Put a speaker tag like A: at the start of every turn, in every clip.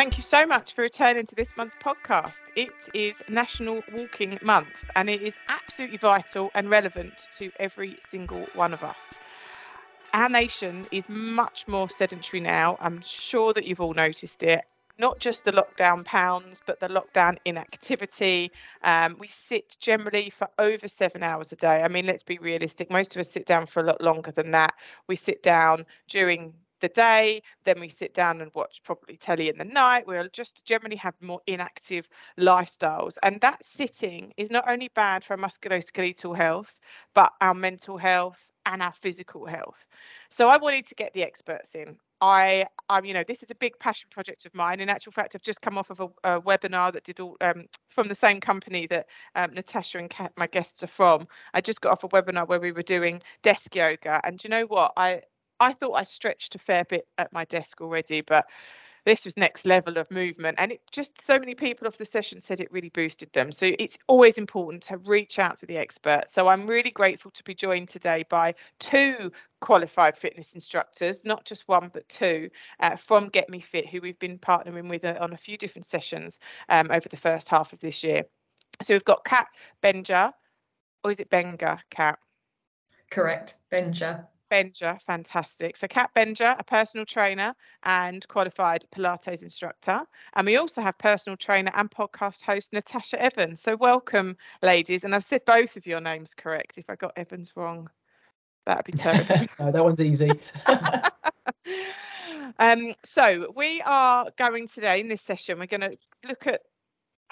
A: Thank you so much for returning to this month's podcast. It is National Walking Month and it is absolutely vital and relevant to every single one of us. Our nation is much more sedentary now. I'm sure that you've all noticed it. Not just the lockdown pounds, but the lockdown inactivity. Um, we sit generally for over seven hours a day. I mean, let's be realistic. Most of us sit down for a lot longer than that. We sit down during the day, then we sit down and watch probably telly in the night. We'll just generally have more inactive lifestyles. And that sitting is not only bad for our musculoskeletal health, but our mental health and our physical health. So I wanted to get the experts in. I, I'm, you know, this is a big passion project of mine. In actual fact, I've just come off of a, a webinar that did all um, from the same company that um, Natasha and Cat, my guests, are from. I just got off a webinar where we were doing desk yoga, and you know what? I I thought I stretched a fair bit at my desk already, but this was next level of movement and it just so many people off the session said it really boosted them. So it's always important to reach out to the expert. So i'm really grateful to be joined today by two qualified fitness instructors not just one but two uh, from get me fit who we've been partnering with uh, on a few different sessions um, over the first half of this year. So we've got Cat benja or is it benga Cat?
B: Correct benja
A: Benja, fantastic. So Cat Benja, a personal trainer and qualified Pilates instructor. And we also have personal trainer and podcast host Natasha Evans. So welcome, ladies. And I've said both of your names correct. If I got Evans wrong, that'd be terrible.
C: no, that one's easy.
A: um, so we are going today in this session, we're going to look at,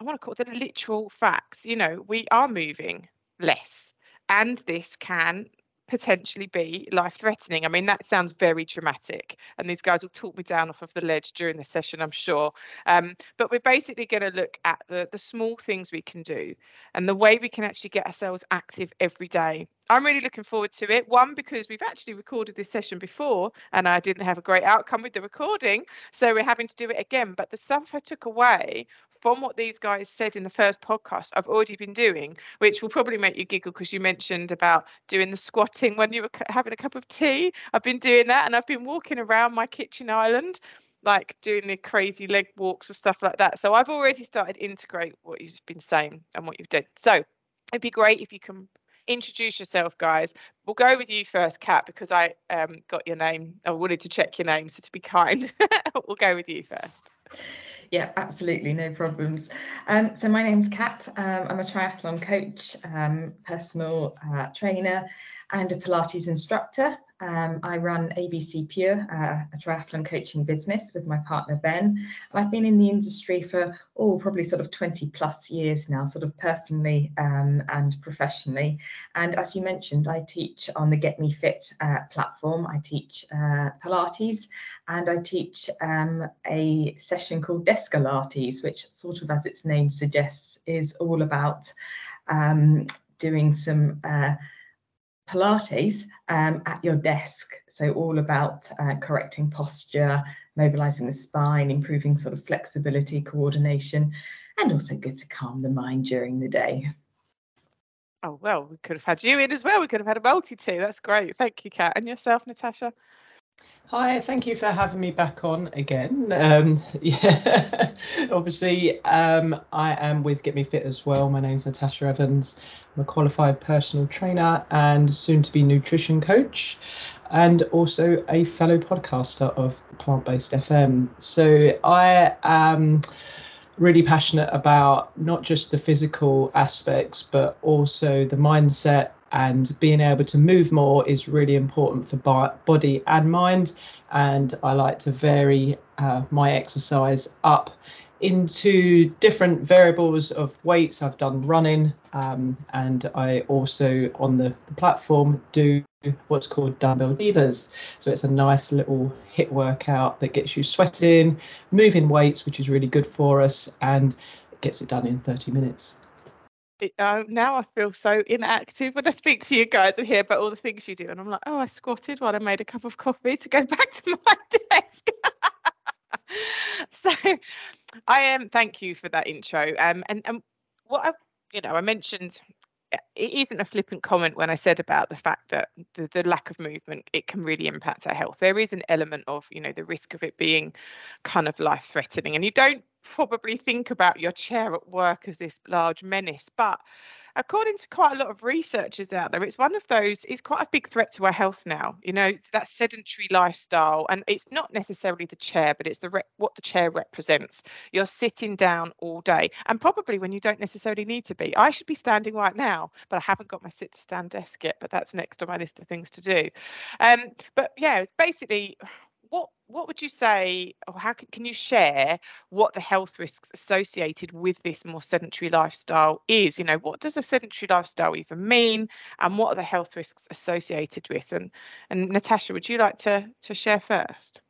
A: I want to call it the literal facts. You know, we are moving less and this can potentially be life threatening. I mean, that sounds very dramatic, and these guys will talk me down off of the ledge during the session, I'm sure. Um, but we're basically going to look at the, the small things we can do and the way we can actually get ourselves active every day. I'm really looking forward to it. One, because we've actually recorded this session before and I didn't have a great outcome with the recording. So we're having to do it again. But the stuff I took away from what these guys said in the first podcast, I've already been doing, which will probably make you giggle because you mentioned about doing the squatting when you were having a cup of tea. I've been doing that and I've been walking around my kitchen island, like doing the crazy leg walks and stuff like that. So I've already started integrate what you've been saying and what you've done. So it'd be great if you can introduce yourself, guys. We'll go with you first, Cat, because I um, got your name. I wanted to check your name, so to be kind, we'll go with you first.
B: Yeah, absolutely, no problems. Um, so my name's Cat. Um, I'm a triathlon coach, um, personal uh, trainer, and a Pilates instructor. Um, I run ABC Pure, uh, a triathlon coaching business with my partner Ben. I've been in the industry for, oh, probably sort of 20 plus years now, sort of personally um, and professionally. And as you mentioned, I teach on the Get Me Fit uh, platform. I teach uh, Pilates and I teach um, a session called Descalates, which sort of as its name suggests is all about um, doing some uh, Pilates um, at your desk. So, all about uh, correcting posture, mobilizing the spine, improving sort of flexibility, coordination, and also good to calm the mind during the day.
A: Oh, well, we could have had you in as well. We could have had a multi too. That's great. Thank you, Cat. And yourself, Natasha?
C: Hi, thank you for having me back on again. Um, yeah, obviously, um, I am with Get Me Fit as well. My name is Natasha Evans. I'm a qualified personal trainer and soon to be nutrition coach, and also a fellow podcaster of Plant Based FM. So I am really passionate about not just the physical aspects, but also the mindset and being able to move more is really important for body and mind. And i like to vary uh, my exercise up into different variables of weights. I've done running um, and i also on the, the, platform do what's called dumbbell divas so it's a nice little HIIT workout that gets you sweating moving weights which is really good for us and gets it done in 30 minutes
A: uh, now I feel so inactive when I speak to you guys and hear about all the things you do. And I'm like, oh, I squatted while I made a cup of coffee to go back to my desk. so I am. Um, thank you for that intro. Um, and and what I, you know, I mentioned it isn't a flippant comment when I said about the fact that the, the lack of movement it can really impact our health. There is an element of you know the risk of it being kind of life threatening, and you don't probably think about your chair at work as this large menace, but according to quite a lot of researchers out there, it's one of those, it's quite a big threat to our health now. You know, that sedentary lifestyle. And it's not necessarily the chair, but it's the re- what the chair represents. You're sitting down all day and probably when you don't necessarily need to be. I should be standing right now, but I haven't got my sit to stand desk yet, but that's next on my list of things to do. Um, but yeah, basically what what would you say or how can, can you share what the health risks associated with this more sedentary lifestyle is you know what does a sedentary lifestyle even mean and what are the health risks associated with and and natasha would you like to to share first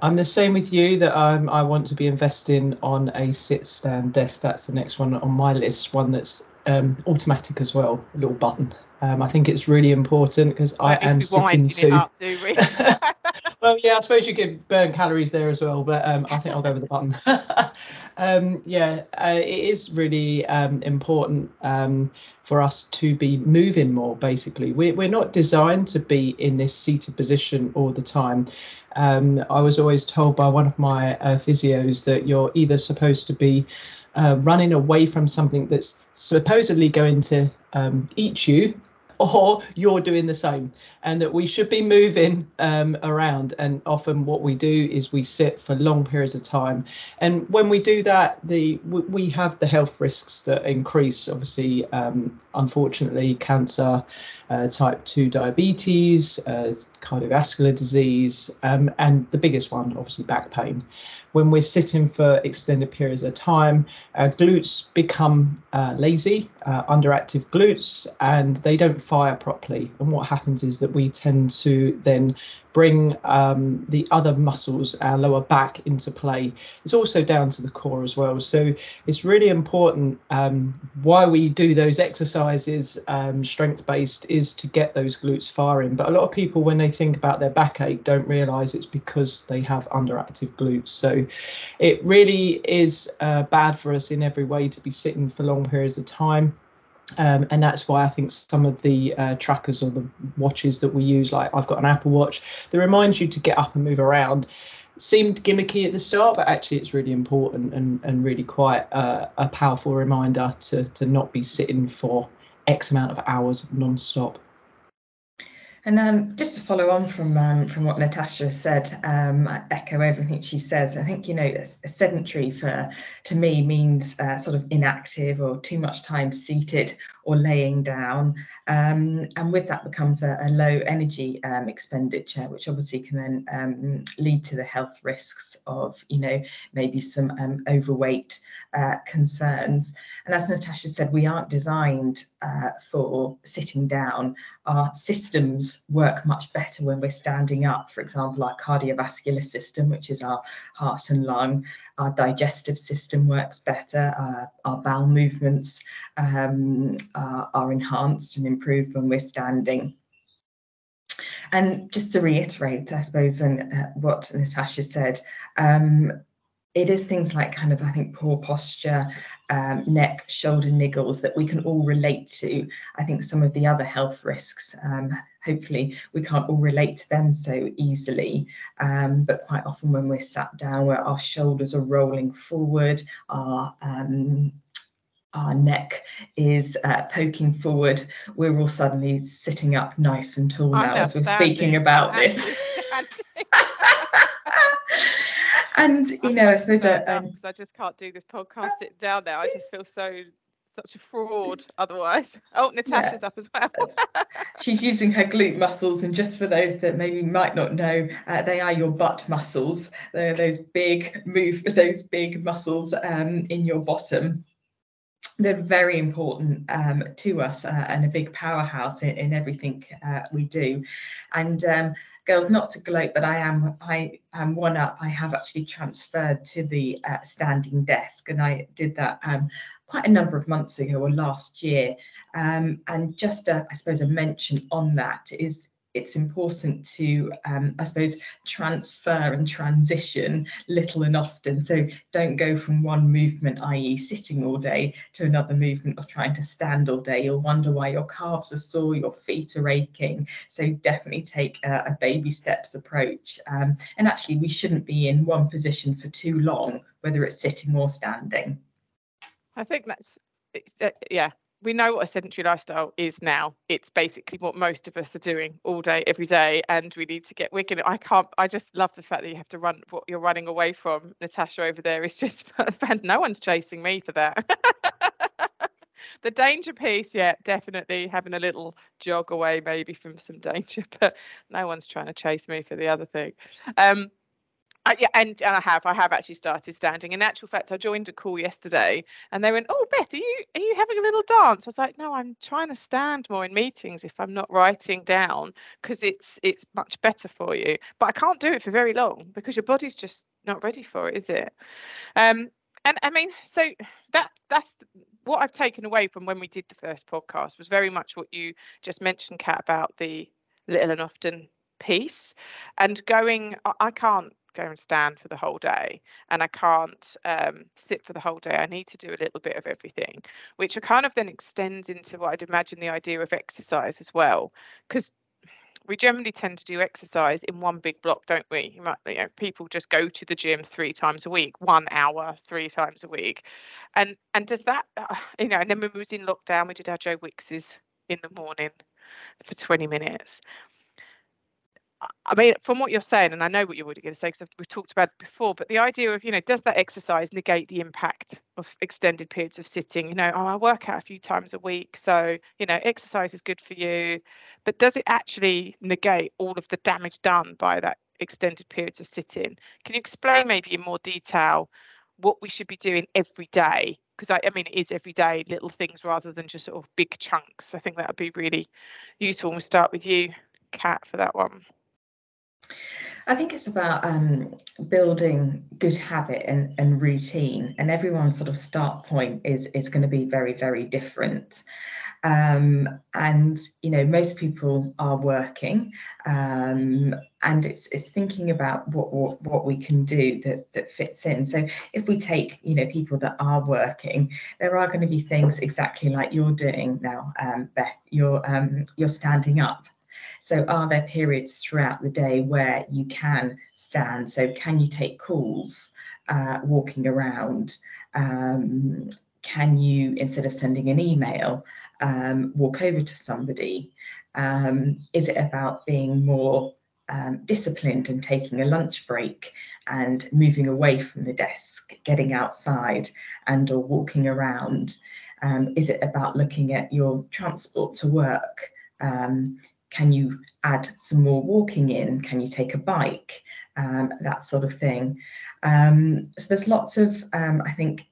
C: I'm the same with you that um, I want to be investing on a sit stand desk. That's the next one on my list, one that's um, automatic as well, a little button. Um, I think it's really important because I am sitting too.
A: Up,
C: well, yeah, I suppose you could burn calories there as well, but um, I think I'll go with the button. um, yeah, uh, it is really um, important um, for us to be moving more. Basically, we're we're not designed to be in this seated position all the time. Um, I was always told by one of my uh, physios that you're either supposed to be uh, running away from something that's supposedly going to um, eat you or you're doing the same. And that we should be moving um, around. And often what we do is we sit for long periods of time. And when we do that the we have the health risks that increase. Obviously um, unfortunately cancer uh, type 2 diabetes uh, cardiovascular disease um, and the biggest one obviously back pain when we're sitting for extended periods of time, our glutes become uh, lazy, uh, underactive glutes, and they don't fire properly. And what happens is that we tend to then bring um, the other muscles, our lower back, into play. It's also down to the core as well. So it's really important um, why we do those exercises, um, strength based, is to get those glutes firing. But a lot of people, when they think about their backache, don't realize it's because they have underactive glutes. So it really is uh, bad for us in every way to be sitting for long periods of time. Um, and that's why I think some of the uh, trackers or the watches that we use, like I've got an Apple Watch, that reminds you to get up and move around. seemed gimmicky at the start, but actually it's really important and, and really quite uh, a powerful reminder to, to not be sitting for X amount of hours non-stop.
B: And um, just to follow on from um, from what Natasha said, um, I echo everything she says. I think you know, sedentary for to me means uh, sort of inactive or too much time seated or laying down. Um, and with that becomes a, a low energy um, expenditure, which obviously can then um, lead to the health risks of, you know, maybe some um, overweight uh, concerns. And as Natasha said, we aren't designed uh, for sitting down. Our systems work much better when we're standing up. For example, our cardiovascular system, which is our heart and lung, our digestive system works better, uh, our bowel movements um, are, are enhanced and improved when we're standing. And just to reiterate, I suppose, and uh, what Natasha said, um, it is things like kind of, I think, poor posture, um, neck, shoulder niggles that we can all relate to. I think some of the other health risks, um, hopefully, we can't all relate to them so easily. Um, but quite often, when we're sat down, where our shoulders are rolling forward, our um, our neck is uh, poking forward, we're all suddenly sitting up nice and tall now as we're speaking about this. and you know, I suppose uh,
A: um, I just can't do this podcast sit down now. I just feel so such a fraud otherwise. Oh, Natasha's yeah. up as well.
B: She's using her glute muscles, and just for those that maybe might not know, uh, they are your butt muscles. They're those big move, those big muscles um, in your bottom they're very important um, to us uh, and a big powerhouse in, in everything uh, we do. And um, girls, not to gloat, but I am I am one up. I have actually transferred to the uh, standing desk, and I did that um, quite a number of months ago or last year. Um, and just a, I suppose a mention on that is it's important to, um, I suppose, transfer and transition little and often. So don't go from one movement, i.e., sitting all day, to another movement of trying to stand all day. You'll wonder why your calves are sore, your feet are aching. So definitely take a, a baby steps approach. Um, and actually, we shouldn't be in one position for too long, whether it's sitting or standing.
A: I think that's, yeah, we know what a sedentary lifestyle is now. It's basically what most of us are doing all day, every day, and we need to get wicked. I can't. I just love the fact that you have to run. What you're running away from, Natasha over there, is just. no one's chasing me for that. the danger piece, yeah, definitely having a little jog away, maybe from some danger, but no one's trying to chase me for the other thing. Um, uh, yeah, and, and I have. I have actually started standing. In actual fact, I joined a call yesterday, and they went, "Oh, Beth, are you are you having a little dance?" I was like, "No, I'm trying to stand more in meetings if I'm not writing down because it's it's much better for you. But I can't do it for very long because your body's just not ready for it, is it?" Um, and I mean, so that's that's what I've taken away from when we did the first podcast was very much what you just mentioned, Cat, about the little and often piece and going. I, I can't go and stand for the whole day and I can't um, sit for the whole day. I need to do a little bit of everything, which kind of then extends into what I'd imagine the idea of exercise as well. Because we generally tend to do exercise in one big block, don't we? You might, you know, people just go to the gym three times a week, one hour, three times a week, and and does that, uh, you know? And then when we was in lockdown, we did our Joe Wickses in the morning for 20 minutes. I mean, from what you're saying, and I know what you're going to say because we've talked about it before, but the idea of, you know, does that exercise negate the impact of extended periods of sitting? You know, oh, I work out a few times a week, so, you know, exercise is good for you, but does it actually negate all of the damage done by that extended periods of sitting? Can you explain maybe in more detail what we should be doing every day? Because I, I mean, it is every day little things rather than just sort of big chunks. I think that would be really useful. And We'll start with you, Cat, for that one.
B: I think it's about um, building good habit and, and routine, and everyone's sort of start point is is going to be very very different. Um, and you know, most people are working, um, and it's it's thinking about what, what what we can do that that fits in. So if we take you know people that are working, there are going to be things exactly like you're doing now, um, Beth. You're um, you're standing up so, are there periods throughout the day where you can stand? So, can you take calls uh, walking around? Um, can you, instead of sending an email, um, walk over to somebody? Um, is it about being more um, disciplined and taking a lunch break and moving away from the desk, getting outside and or walking around? Um, is it about looking at your transport to work? Um, can you add some more walking in? Can you take a bike? Um, that sort of thing. Um, so there's lots of, um, I think,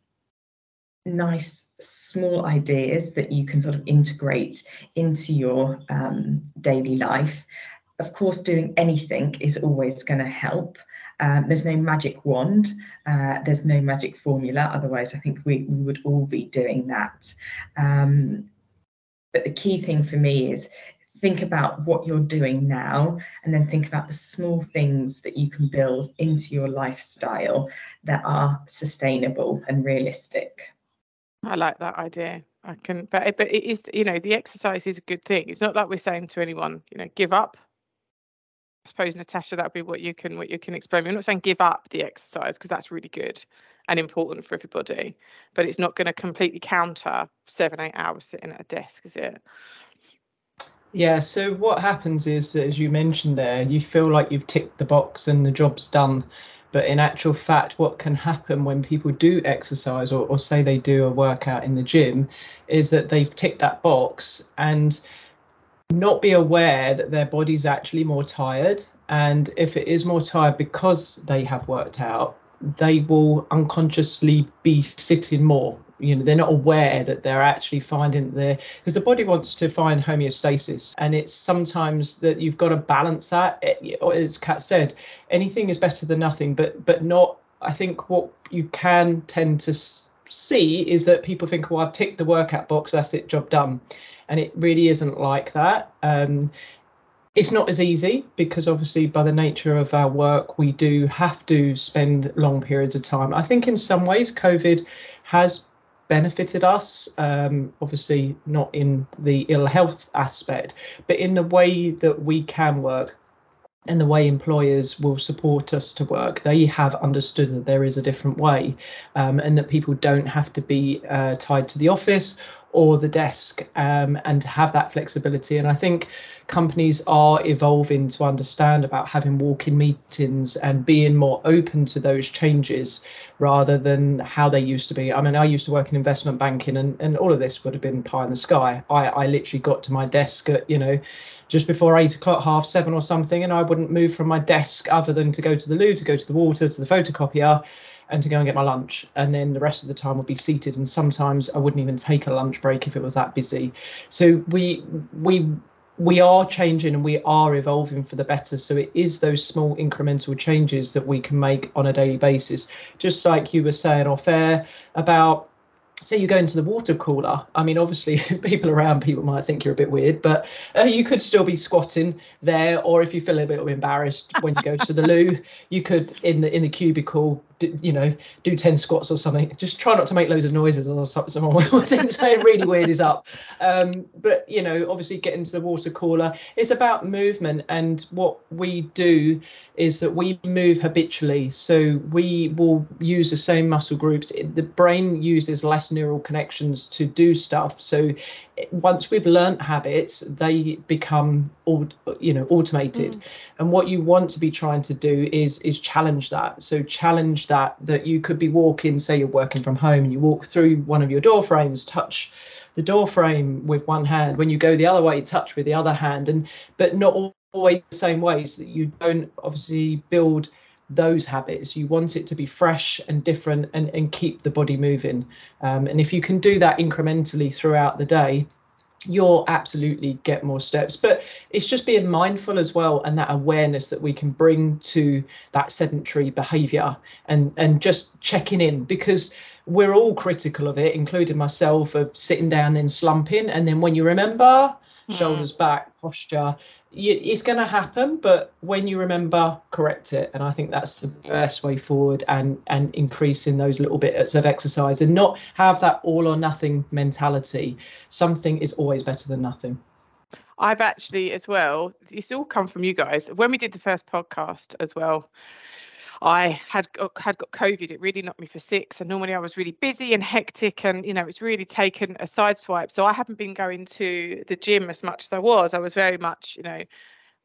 B: nice small ideas that you can sort of integrate into your um, daily life. Of course, doing anything is always going to help. Um, there's no magic wand, uh, there's no magic formula. Otherwise, I think we, we would all be doing that. Um, but the key thing for me is think about what you're doing now and then think about the small things that you can build into your lifestyle that are sustainable and realistic
A: i like that idea i can but eh, but it is you know the exercise is a good thing it's not like we're saying to anyone you know give up I suppose Natasha, that would be what you can what you can explain. I'm not saying give up the exercise because that's really good and important for everybody, but it's not going to completely counter seven eight hours sitting at a desk, is it?
C: Yeah, so what happens is as you mentioned there, you feel like you've ticked the box and the job's done. But in actual fact, what can happen when people do exercise or, or say they do a workout in the gym is that they've ticked that box and not be aware that their body's actually more tired. And if it is more tired because they have worked out, they will unconsciously be sitting more you know they're not aware that they're actually finding there because the body wants to find homeostasis and it's sometimes that you've got to balance that. It, as Cat said anything is better than nothing but but not i think what you can tend to see is that people think well i've ticked the workout box that's it job done. And it really isn't like that. Um, it's not as easy because obviously by the nature of our work we do have to spend long periods of time. I think in some ways covid has benefited us um, obviously not in the ill health aspect but in the way that we can work and the way employers will support us to work, they have understood that there is a different way um, and that people don't have to be uh, tied to the office or the desk um, and have that flexibility. And I think companies are evolving to understand about having walk-in meetings and being more open to those changes rather than how they used to be. I mean, I used to work in investment banking and, and all of this would have been pie in the sky. I, I literally got to my desk at, you know, just before eight o'clock, half seven or something, and I wouldn't move from my desk other than to go to the loo, to go to the water, to the photocopier and to go and get my lunch. And then the rest of the time would be seated. And sometimes I wouldn't even take a lunch break if it was that busy. So we we we are changing and we are evolving for the better. So it is those small incremental changes that we can make on a daily basis. Just like you were saying off air about say you go into the water cooler i mean obviously people around people might think you're a bit weird but uh, you could still be squatting there or if you feel a bit embarrassed when you go to the loo you could in the in the cubicle do, you know do 10 squats or something. Just try not to make loads of noises or someone will think something really weird is up. Um, but you know obviously get into the water cooler. It's about movement and what we do is that we move habitually. So we will use the same muscle groups. The brain uses less neural connections to do stuff. So once we've learnt habits they become all you know automated. Mm. and what you want to be trying to do is is challenge that. So challenge that that you could be walking say you're working from home and you walk through one of your door frames touch the door frame with one hand. When you go the other way touch with the other hand. And but not always the same ways that you don't obviously build those habits. You want it to be fresh and different and, and keep the body moving. Um, and if you can do that incrementally throughout the day, you'll absolutely get more steps. But it's just being mindful as well and that awareness that we can bring to that sedentary behavior and, and just checking in because we're all critical of it, including myself, of sitting down and slumping. And then when you remember, mm. shoulders back, posture, it's going to happen but when you remember correct it. And i think that's the best way forward and and increasing those little bits of exercise and not have that all or nothing mentality. Something is always better than nothing.
A: I've actually as well it's all come from you guys. When we did the first podcast as well I had had got COVID. It really knocked me for six. And normally I was really busy and hectic, and you know it's really taken a sideswipe. So I haven't been going to the gym as much as I was. I was very much, you know,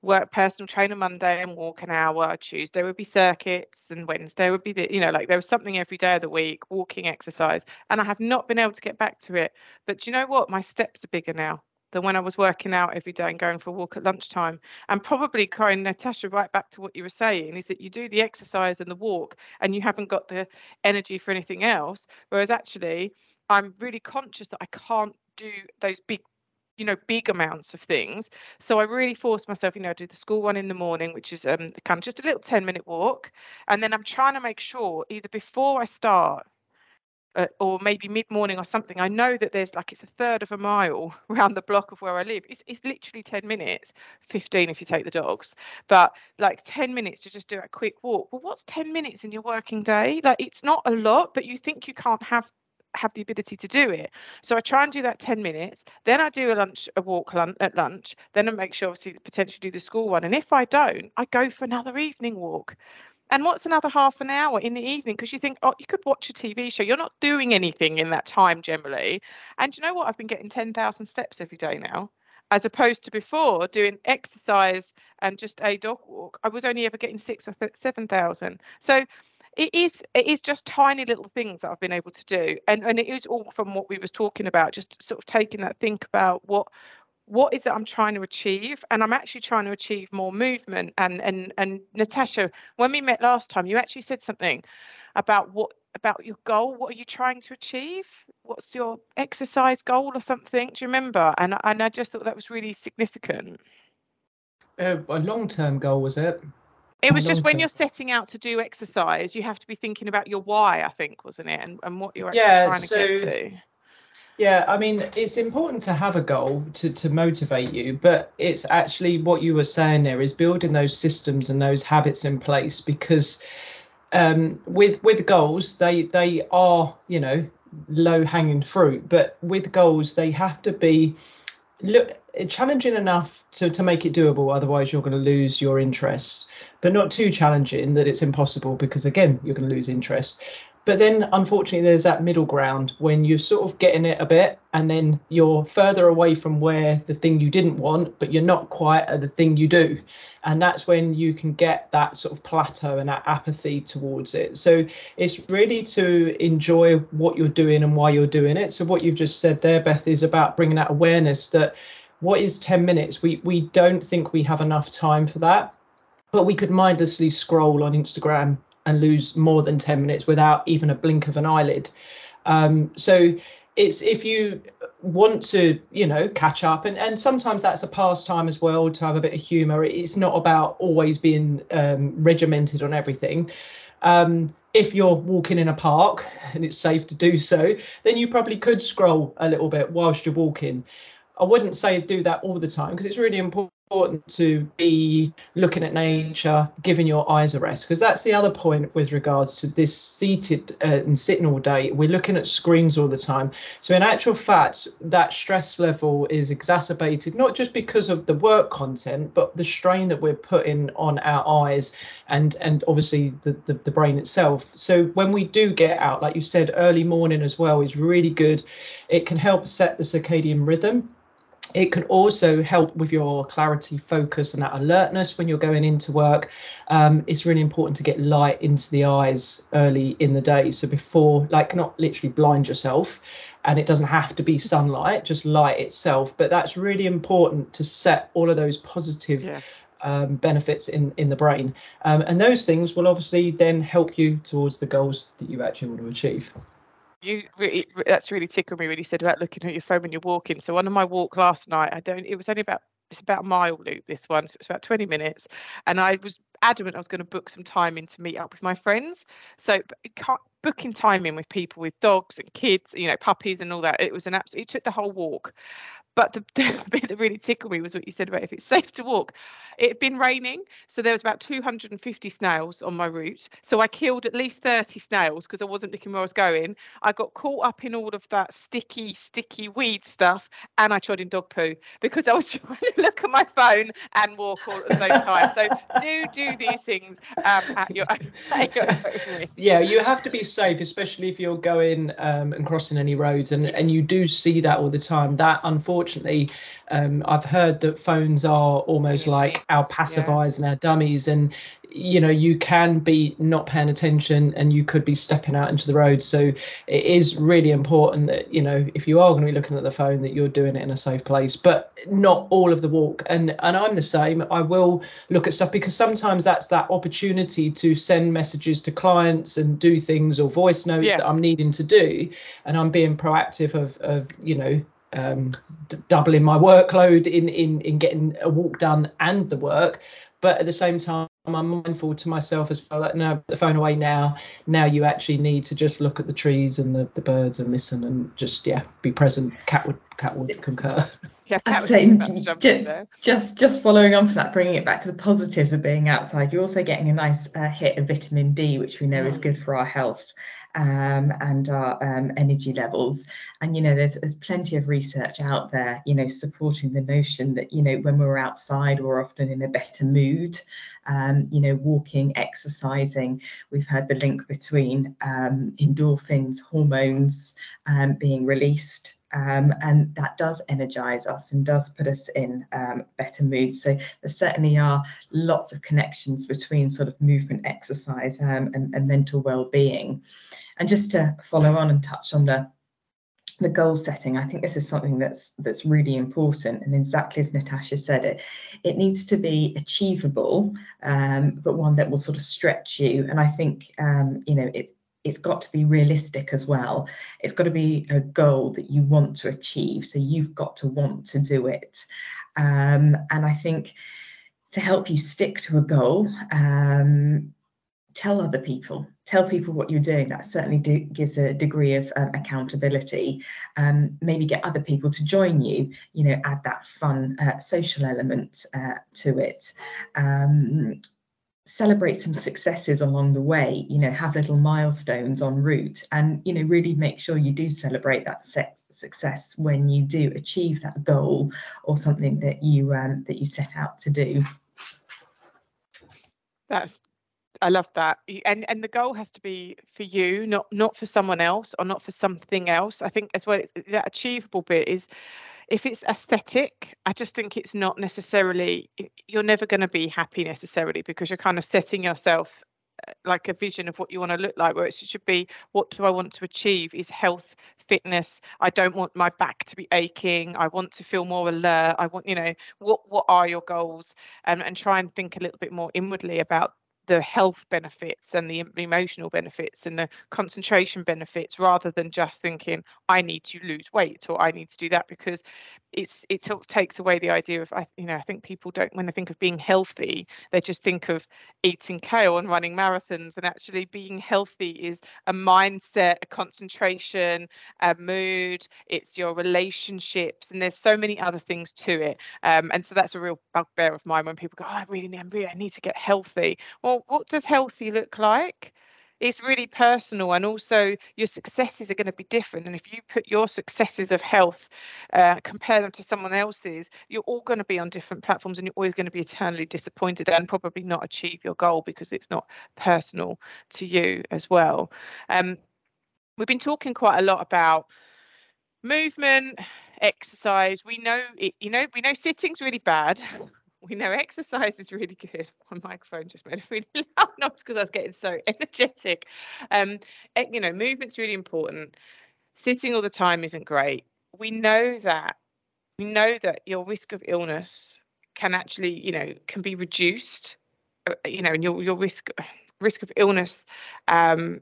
A: work personal trainer Monday and walk an hour. Tuesday would be circuits, and Wednesday would be the, you know, like there was something every day of the week, walking exercise. And I have not been able to get back to it. But do you know what? My steps are bigger now than when I was working out every day and going for a walk at lunchtime. And probably, Corinne, Natasha, right back to what you were saying, is that you do the exercise and the walk and you haven't got the energy for anything else. Whereas actually, I'm really conscious that I can't do those big you know big amounts of things so i really force myself you know to do the school one in the morning which is um kind of just a little 10 minute walk and then i'm trying to make sure either before i start uh, or maybe mid morning or something, I know that there's like it's a third of a mile around the block of where I live. It's, it's literally 10 minutes, 15 if you take the dogs, but like 10 minutes to just do a quick walk. Well, what's 10 minutes in your working day? Like it's not a lot, but you think you can't have have the ability to do it. So I try and do that 10 minutes. Then I do a lunch, a walk at lunch. Then I make sure obviously potentially do the school one. And if I don't, I go for another evening walk. And what's another half an hour in the evening? Because you think, oh, you could watch a TV show. You're not doing anything in that time generally. And you know what? I've been getting 10,000 steps every day now, as opposed to before doing exercise and just a dog walk. I was only ever getting six or 7,000. So it is it is just tiny little things that I've been able to do and and it is all from what we was talking about just sort of taking that think about what what is it I'm trying to achieve? And I'm actually trying to achieve more movement. And and and Natasha, when we met last time, you actually said something about what about your goal. What are you trying to achieve? What's your exercise goal or something? Do you remember? And and I just thought that was really significant.
C: Uh, a long-term goal was it?
A: It was just when you're setting out to do exercise, you have to be thinking about your why. I think wasn't it, and and what you're actually yeah, trying to so, get to
C: Yeah, I mean, it's important to have a goal to, to motivate you, but it's actually what you were saying there is building those systems and those habits in place because um, with with goals, they they are you know low hanging fruit, but with goals they have to be look challenging enough to to make it doable. Otherwise, you're going to lose your interest, but not too challenging that it's impossible because again you're going to lose interest. But then, unfortunately, there's that middle ground when you're sort of getting it a bit, and then you're further away from where the thing you didn't want, but you're not quite at the thing you do. And that's when you can get that sort of plateau and that apathy towards it. So it's really to enjoy what you're doing and why you're doing it. So, what you've just said there, Beth, is about bringing that awareness that what is 10 minutes? We, we don't think we have enough time for that but we could mindlessly scroll on Instagram and lose more than 10 minutes without even a blink of an eyelid. Um, so it's if you want to, you know, catch up, and, and sometimes that's a pastime as well to have a bit of humor. It's not about always being um, regimented on everything. Um, if you're walking in a park and it's safe to do so, then you probably could scroll a little bit whilst you're walking. I wouldn't say do that all the time because it's really important important to be looking at nature, giving your eyes a rest, because that's the other point with regards to this seated uh, and sitting all day. We're looking at screens all the time. So, in actual fact, that stress level is exacerbated not just because of the work content, but the strain that we're putting on our eyes and and obviously the, the, the brain itself. So, when we do get out, like you said, early morning as well is really good. It can help set the circadian rhythm it can also help with your clarity, focus, and that alertness when you're going into work. Um, it's really important to get light into the eyes early in the day. So before, like, not literally blind yourself, and it doesn't have to be sunlight, just light itself. But that's really important to set all of those positive. Yeah. Um, benefits in in the brain, um, and those things will obviously then help you towards the goals that you actually want to achieve
A: you really that's really tickled me when you said about looking at your phone when you're walking. So on my walk last night, I don't. It was only about it's about a mile loop this one, so it's about 20 minutes, and I was adamant I was going to book some time in to meet up with my friends. So booking time in with people with dogs and kids, you know, puppies and all that. It was an absolute. It took the whole walk, but the, the, bit that really tickled me was what you said about if it's safe to walk. It had been raining, so there was about 250 snails on my route. So I killed at least 30 snails because I wasn't looking where I was going. I got caught up in all of that sticky, sticky weed stuff, and I trod in dog poo because I was trying to look at my phone and walk all at the same time. So do do these things um, at your,
C: own Yeah, you have to be safe, especially if you're going um, and crossing any roads, and and you do see that all the time. That unfortunately unfortunately, um, I've heard that phones are almost like our pacifiers yeah. and our dummies, and you know you can be not paying attention and you could be stepping out into the road so it is really important that you know if you are going to be looking at the phone that you're doing it in a safe place but not all of the walk and and i'm the same i will look at stuff because sometimes that's that opportunity to send messages to clients and do things or voice notes yeah. that i'm needing to do and i'm being proactive of of you know um, d- doubling my workload in in in getting a walk done and the work. But at the same time i'm mindful to myself as well that no the phone away now. Now you actually need to just look at the trees and the, the birds and listen and just yeah be present. Cat would cat would concur.
B: Yeah, just, just just following on from that bringing it back to the positives of being outside you're also getting a nice uh, hit of vitamin d which we know is mm. good for our health um, and our um, energy levels. And you know, there's there's plenty of research out there, you know, supporting the notion that you know when we're outside, we're often in a better mood. Um, you know, walking, exercising. We've heard the link between um, endorphins, hormones um, being released um, and that does energize us and does put us in um, better mood. So there certainly are lots of connections between sort of movement, exercise, um, and, and, mental well-being. And just to follow on and touch on the the goal setting, I think this is something that's that's really important. And exactly as Natasha said, it it needs to be achievable, um, but one that will sort of stretch you. And I think um, you know it it's got to be realistic as well. It's got to be a goal that you want to achieve. So you've got to want to do it. Um, and I think to help you stick to a goal, um, tell other people tell people what you're doing that certainly do, gives a degree of um, accountability um, maybe get other people to join you you know add that fun uh, social element uh, to it um, celebrate some successes along the way you know have little milestones en route and you know really make sure you do celebrate that success when you do achieve that goal or something that you um, that you set out to do
A: that's I love that. And and the goal has to be for you, not not for someone else or not for something else. I think as well it's that achievable bit is if it's aesthetic, I just think it's not necessarily you're never going to be happy necessarily because you're kind of setting yourself uh, like a vision of what you want to look like where it should be what do I want to achieve is health fitness. I don't want my back to be aching. I want to feel more alert. I want you know what what are your goals? And and try and think a little bit more inwardly about the health benefits and the emotional benefits and the concentration benefits rather than just thinking I need to lose weight or I need to do that because it's it takes away the idea of I you know I think people don't when they think of being healthy they just think of eating kale and running marathons and actually being healthy is a mindset a concentration a mood it's your relationships and there's so many other things to it. Um, and so that's a real bugbear of mine when people go oh, I really need I really need to get healthy. Well what does healthy look like? It's really personal and also your successes are going to be different and if you put your successes of health uh, compare them to someone else's you're all going to be on different platforms and you're always going to be eternally disappointed and probably not achieve your goal because it's not personal to you as well. Um, we've been talking quite a lot about movement exercise. We know it, you know we know sitting's really bad we know exercise is really good. My microphone just made a really loud noise because I was getting so energetic. Um, you know, movement's really important. Sitting all the time isn't great. We know that. We know that your risk of illness can actually, you know, can be reduced. Uh, you know, and your your risk risk of illness, um,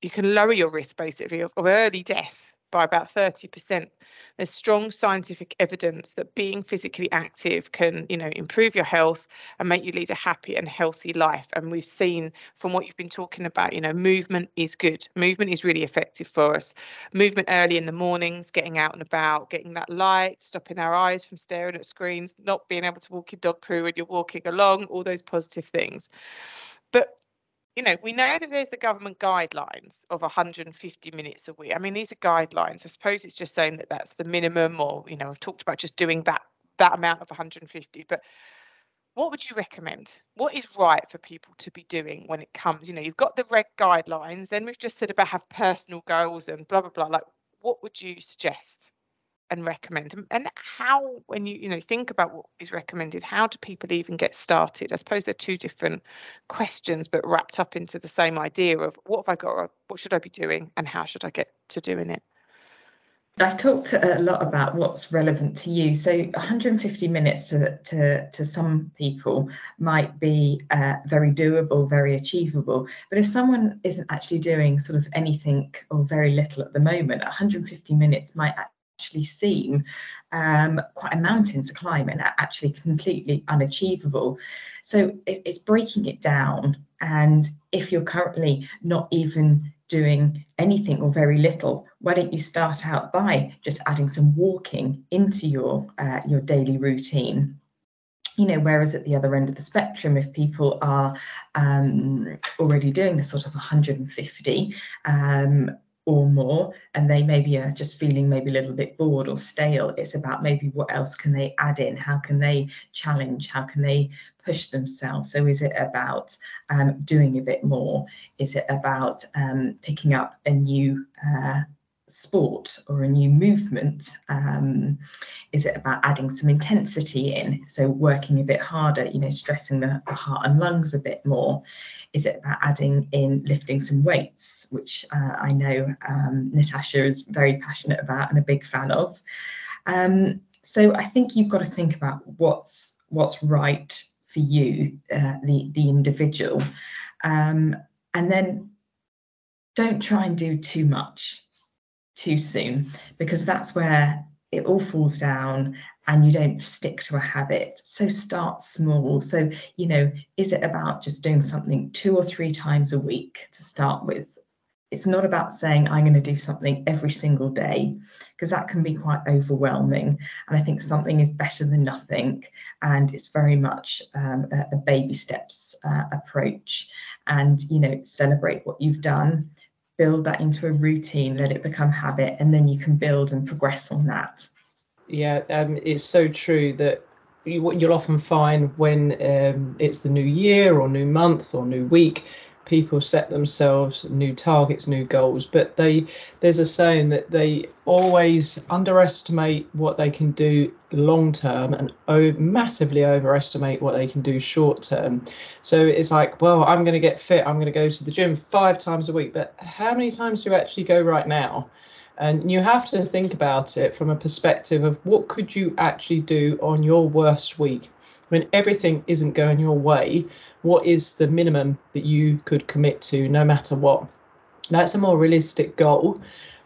A: you can lower your risk basically of, of early death by about 30%. There's strong scientific evidence that being physically active can, you know, improve your health and make you lead a happy and healthy life. And we've seen from what you've been talking about, you know, movement is good. Movement is really effective for us. Movement early in the mornings, getting out and about, getting that light, stopping our eyes from staring at screens, not being able to walk your dog poo when you're walking along, all those positive things. But you know, we know that there's the government guidelines of 150 minutes a week. I mean, these are guidelines. I suppose it's just saying that that's the minimum, or you know, I've talked about just doing that that amount of 150. But what would you recommend? What is right for people to be doing when it comes? You know, you've got the red guidelines. Then we've just said about have personal goals and blah blah blah. Like, what would you suggest? And recommend and how when you you know think about what is recommended how do people even get started i suppose they're two different questions but wrapped up into the same idea of what have i got what should i be doing and how should i get to doing it
B: I've talked a lot about what's relevant to you. So 150 minutes to, to, to some people might be uh, very doable, very achievable. But if someone isn't actually doing sort of anything or very little at the moment, 150 minutes might actually seem um, quite a mountain to climb and actually completely unachievable. So it, it's breaking it down. And if you're currently not even doing anything or very little, why don't you start out by just adding some walking into your uh, your daily routine? you know whereas at the other end of the spectrum if people are um, already doing the sort of 150 um, or more and they maybe are just feeling maybe a little bit bored or stale it's about maybe what else can they add in? How can they challenge? How can they push themselves? So is it about um, doing a bit more? Is it about um, picking up a new uh, sport or a new movement? Um, is it about adding some intensity in? So working a bit harder, you know, stressing the, the, heart and lungs a bit more? Is it about adding in lifting some weights, which uh, I know um, Natasha is very passionate about and a big fan of? Um, so I think you've got to think about what's what's right for you, uh, the the individual, um, and then don't try and do too much too soon because that's where it all falls down and you don't stick to a habit. So start small. So, you know, is it about just doing something two or three times a week to start with? It's not about saying I'm going to do something every single day because that can be quite overwhelming. And I think something is better than nothing. And it's very much um, a, a, baby steps uh, approach. And, you know, celebrate what you've done, build that into a routine, let it become habit, and then you can build and progress on that.
C: Yeah, um, it's so true that you, what you'll often find when um, it's the new year or new month or new week, people set themselves new targets, new goals, but they there's a saying that they always underestimate what they can do long term and massively overestimate what they can do short term. So it's like, well, I'm going to get fit. I'm going to go to the gym five times a week, but how many times do you actually go right now? And you have to think about it from a perspective of what could you actually do on your worst week when everything isn't going your way. What is the minimum that you could commit to, no matter what? That's a more realistic goal,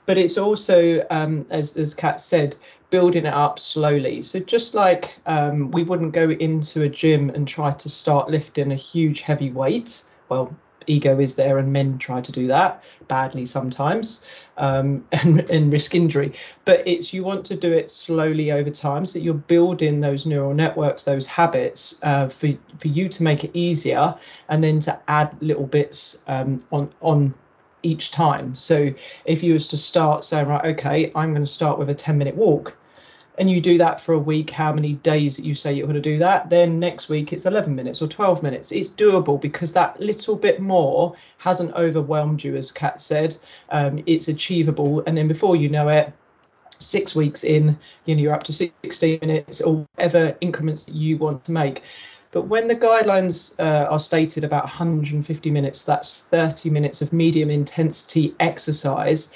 C: but it's also, um, as as Cat said, building it up slowly. So just like um, we wouldn't go into a gym and try to start lifting a huge heavy weight. Well, ego is there and men try to do that badly sometimes um, and, and risk injury. But it's you want to do it slowly over time so that you're building those neural networks those habits uh, for, for you to make it easier and then to add little bits um, on on each time. So if you was to start saying right okay i'm going to start with a 10 minute walk and you do that for a week, how many days that you say you're going to do that, then next week it's 11 minutes or 12 minutes. It's doable because that little bit more hasn't overwhelmed you, as Cat said. Um, it's achievable. And then before you know it, six weeks in, you know, you're up to 60 minutes or whatever increments you want to make. But when the guidelines uh, are stated about 150 minutes, that's 30 minutes of medium intensity exercise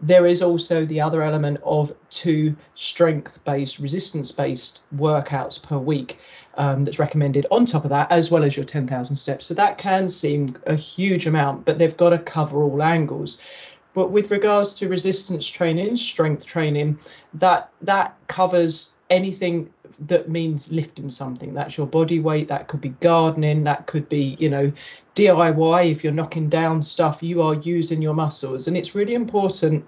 C: there is also the other element of two strength based, resistance based workouts per week um, that's recommended on top of that, as well as your 10,000 steps. So that can seem a huge amount, but they've got to cover all angles. But with regards to resistance training, strength training, that that covers anything that means lifting something. That's your body weight. That could be gardening. That could be, you know, DIY. If you're knocking down stuff, you are using your muscles. And it's really important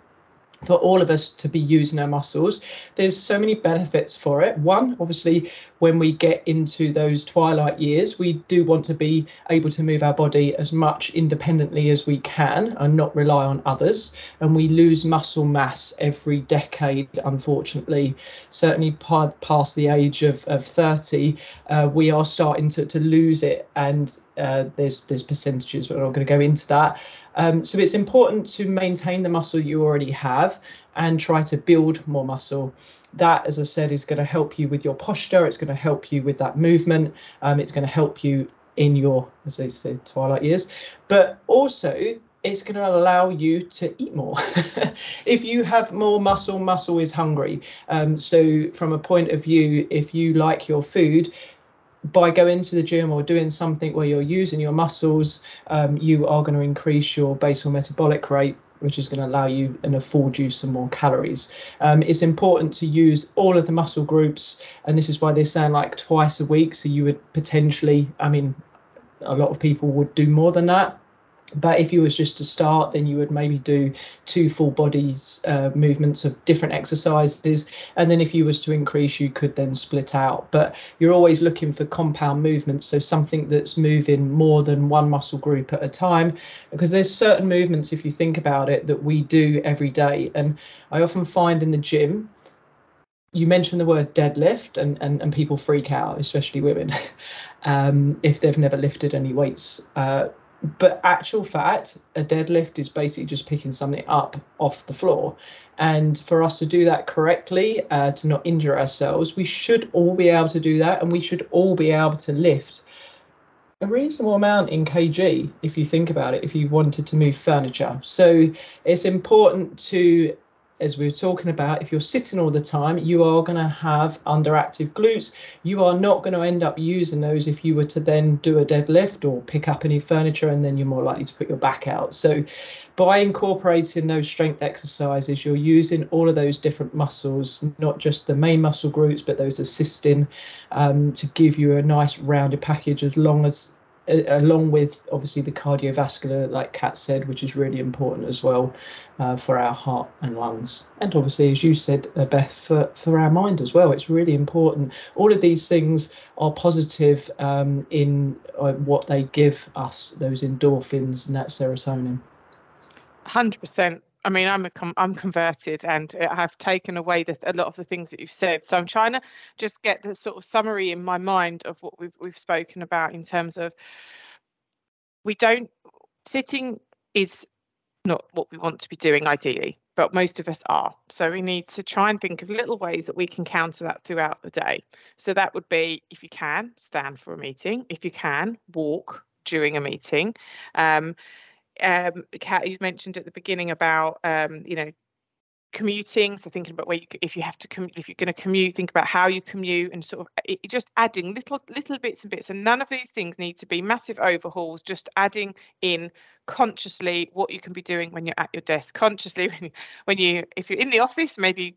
C: for all of us to be using our muscles. There's so many benefits for it. One, obviously, when we get into those twilight years, we do want to be able to move our body as much independently as we can and not rely on others. And we lose muscle mass every decade, unfortunately. Certainly, past the age of, of 30, uh, we are starting to, to lose it. And uh, there's there's percentages, but I'm not going to go into that. Um, so it's important to maintain the muscle you already have and try to build more muscle. That, as I said, is going to help you with your posture. It's going to help you with that movement. Um, it's going to help you in your, as they say, twilight years. But also, it's going to allow you to eat more. if you have more muscle, muscle is hungry. Um, so, from a point of view, if you like your food, by going to the gym or doing something where you're using your muscles, um, you are going to increase your basal metabolic rate, which is going to allow you and afford you some more calories. Um, it's important to use all of the muscle groups, and this is why they're saying like twice a week. So you would potentially, I mean, a lot of people would do more than that but if you was just to start then you would maybe do two full bodies uh, movements of different exercises. And then if you was to increase you could then split out. But you're always looking for compound movements. So something that's moving more than one muscle group at a time. Because there's certain movements if you think about it that we do every day. And i often find in the gym you mentioned the word deadlift and, and, and people freak out, especially women, um, if they've never lifted any weights. Uh, but actual fact a deadlift is basically just picking something up off the floor. And for us to do that correctly uh, to not injure ourselves we should all be able to do that and we should all be able to lift a reasonable amount in kg if you think about it if you wanted to move furniture. So it's important to as we were talking about, if you're sitting all the time, you are going to have underactive glutes. You are not going to end up using those if you were to then do a deadlift or pick up any furniture, and then you're more likely to put your back out. So, by incorporating those strength exercises, you're using all of those different muscles, not just the main muscle groups, but those assisting um, to give you a nice rounded package as long as along with obviously the cardiovascular, like Cat said, which is really important as well uh, for our heart and lungs. And obviously, as you said, uh, Beth, for, for our mind as well, it's really important. All of these things are positive um, in uh, what they give us, those endorphins and that serotonin.
A: 100%. I mean, I'm a com- I'm converted, and I've taken away the, a lot of the things that you've said. So I'm trying to just get the sort of summary in my mind of what we've we've spoken about in terms of we don't sitting is not what we want to be doing ideally, but most of us are. So we need to try and think of little ways that we can counter that throughout the day. So that would be if you can stand for a meeting, if you can walk during a meeting. Um, um, Cat, you mentioned at the beginning about um, you know commuting so thinking about where you if you have to commute if you're going to commute think about how you commute and sort of uh, it, just adding little little bits and bits and none of these things need to be massive overhauls just adding in consciously what you can be doing when you're at your desk consciously when when you if you're in the office maybe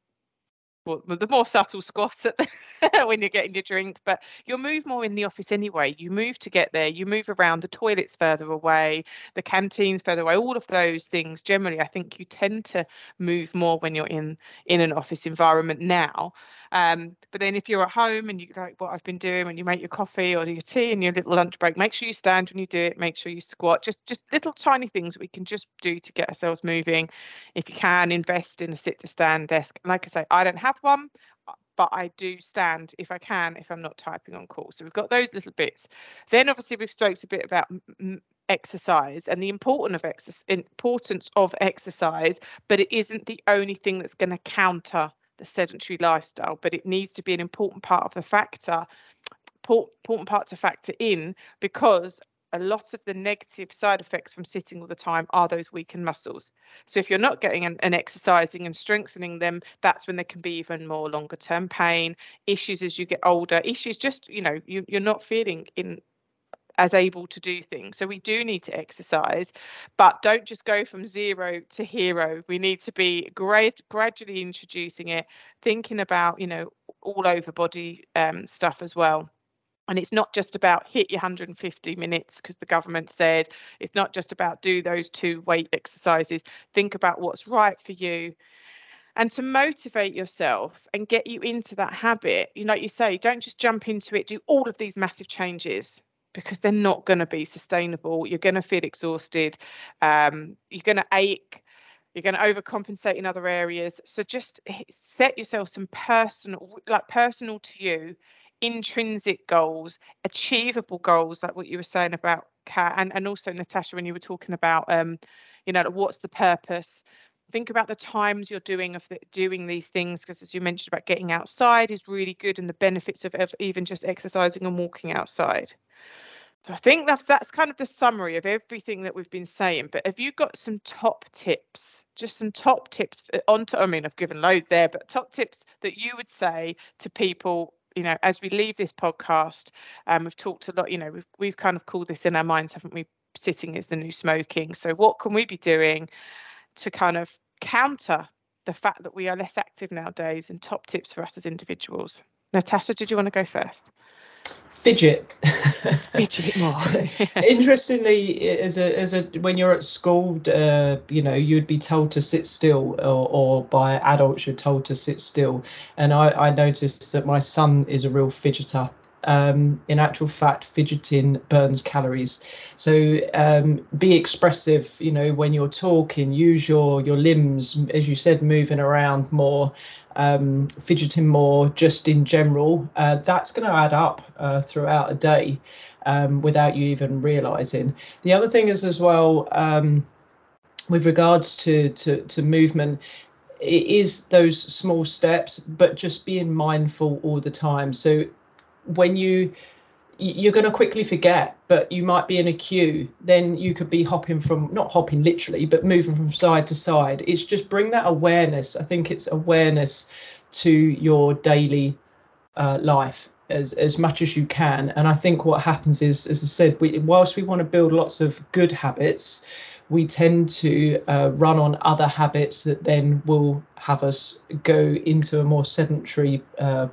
A: well, the more subtle squat when you're getting your drink, but you'll move more in the office anyway. You move to get there, you move around, the toilet's further away, the canteen's further away, all of those things. Generally, I think you tend to move more when you're in in an office environment now. Um, but then if you're at home and you like what I've been doing when you make your coffee or your tea and your little lunch break, make sure you stand when you do it, make sure you squat, just just little tiny things we can just do to get ourselves moving. If you can, invest in a sit to stand desk. And like I say, I don't have one but I do stand if I can if I'm not typing on call. So we've got those little bits. Then obviously we've spoke a bit about exercise and the importance of exercise importance of exercise, but it isn't the only thing that's going to counter the sedentary lifestyle, but it needs to be an important part of the factor, important part to factor in because a lot of the negative side effects from sitting all the time are those weakened muscles. So if you're not getting an, an, exercising and strengthening them, that's when there can be even more longer term pain, issues as you get older, issues just, you know, you, you're not feeling in as able to do things. So we do need to exercise, but don't just go from zero to hero. We need to be grad- gradually introducing it, thinking about, you know, all over body um, stuff as well. And it's not just about hit your 150 minutes because the government said it's not just about do those two weight exercises. Think about what's right for you and to motivate yourself and get you into that habit you know like you say don't just jump into it do all of these massive changes because they're not going to be sustainable. You're going to feel exhausted. Um, you're going to ache. You're going to overcompensate in other areas. So just set yourself some personal, like personal to you, intrinsic goals, achievable goals, like what you were saying about Cat, and and also Natasha when you were talking about, um, you know, what's the purpose. Think about the times you're doing of the, doing these things, because as you mentioned about getting outside is really good, and the benefits of, of even just exercising and walking outside. So I think that's that's kind of the summary of everything that we've been saying. But have you got some top tips? Just some top tips on to, I mean, I've given loads there, but top tips that you would say to people, you know, as we leave this podcast, um, we've talked a lot, you know, we've we've kind of called this in our minds, haven't we? Sitting is the new smoking. So what can we be doing to kind of counter the fact that we are less active nowadays and top tips for us as individuals? Natasha, did you want to go first?
C: Fidget.
A: Fidget more.
C: Interestingly as a as a when you're at school uh, you know you'd be told to sit still or, or by adults you're told to sit still. And i i noticed that my son is a real fidgeter um, in actual fact, fidgeting burns calories. So um, be expressive. You know, when you're talking, use your your limbs, as you said, moving around more um, fidgeting more just in general, uh, that's going to add up uh, throughout a day um, without you even realizing. The other thing is as well, um, with regards to, to, to movement, it is those small steps, but just being mindful all the time. So when you you're going to quickly forget, but you might be in a queue. Then you could be hopping from, not hopping literally, but moving from side to side. It's just bring that awareness. I think it's awareness to your daily uh, life as, as much as you can. And I think what happens is, as I said, we, whilst we want to build lots of good habits, we tend to uh, run on other habits that then will have us go into a more sedentary uh,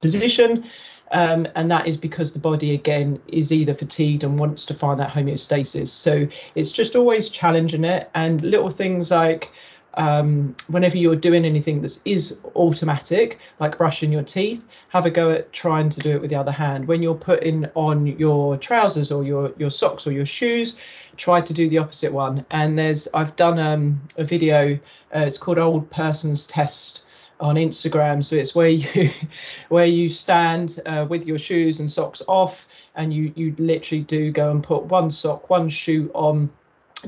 C: position. Um, and that is because the body again is either fatigued and wants to find that homeostasis. So it's just always challenging it and little things like um, whenever you're doing anything that is automatic, like brushing your teeth, have a go at trying to do it with the other hand. When you're putting on your trousers or your your socks or your shoes, try to do the opposite one. And there's I've done um, a video. Uh, it's called Old Person's Test on Instagram. So it's where you where you stand uh, with your shoes and socks off, and you you literally do go and put one sock, one shoe on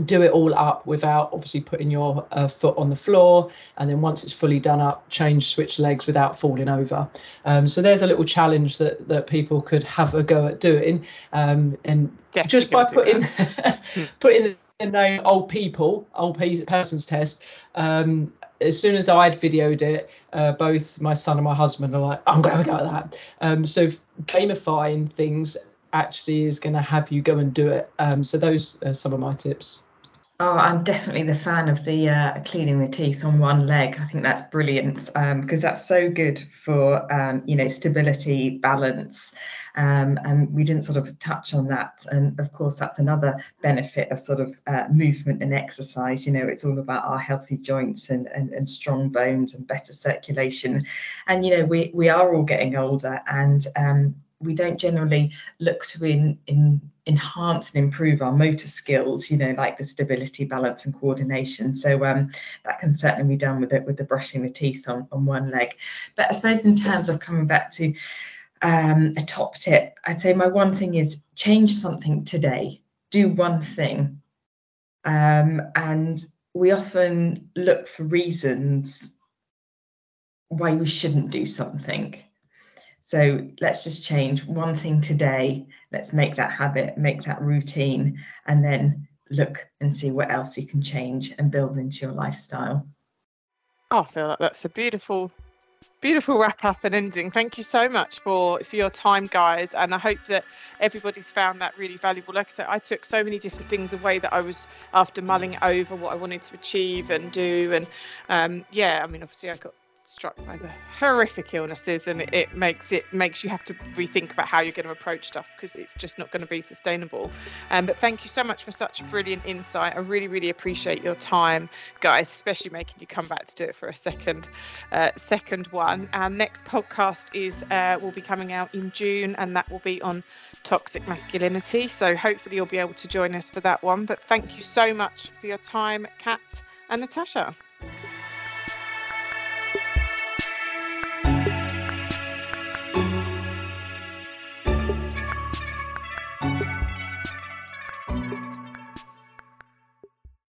C: do it all up without obviously putting your uh, foot on the floor and then once it's fully done up change switch legs without falling over um, so there's a little challenge that that people could have a go at doing um, and Definitely just by putting putting the name old people old persons test um, as soon as I'd videoed it, uh, both my son and my husband are like, I'm going to have a go at that. Um, so gamifying things actually is going to have you go and do it. Um, so those are some of my tips.
B: Oh, I'm definitely the fan of the uh, cleaning the teeth on one leg. I think that's brilliant um, because that's so good for um, you know stability, balance, um, and we didn't sort of touch on that. And of course, that's another benefit of sort of uh, movement and exercise. You know, it's all about our healthy joints and, and and strong bones and better circulation. And you know, we we are all getting older, and um, we don't generally look to in, in enhance and improve our motor skills, you know, like the stability, balance, and coordination. So um, that can certainly be done with it with the brushing the teeth on, on one leg. But I suppose in terms of coming back to um, a top tip, I'd say my one thing is change something today. Do one thing. Um, and we often look for reasons why we shouldn't do something so let's just change one thing today. Let's make that habit, make that routine, and then look and see what else you can change and build into your lifestyle.
A: Oh, I feel like that's a beautiful, beautiful wrap up and ending. Thank you so much for for your time, guys, and I hope that everybody's found that really valuable. Like I said, I took so many different things away that I was after mulling over what I wanted to achieve and do, and um, yeah, I mean, obviously I got struck by the horrific illnesses and it, it, makes it makes you have to rethink about how you're going to approach stuff because it's just not going to be sustainable. Um, but thank you so much for such a brilliant insight. I really really appreciate your time guys especially making you come back to do it for a second uh, second one. Our next podcast is uh, will be coming out in june and that will be on toxic masculinity. So hopefully you'll be able to join us for that one. But thank you so much for your time Cat and natasha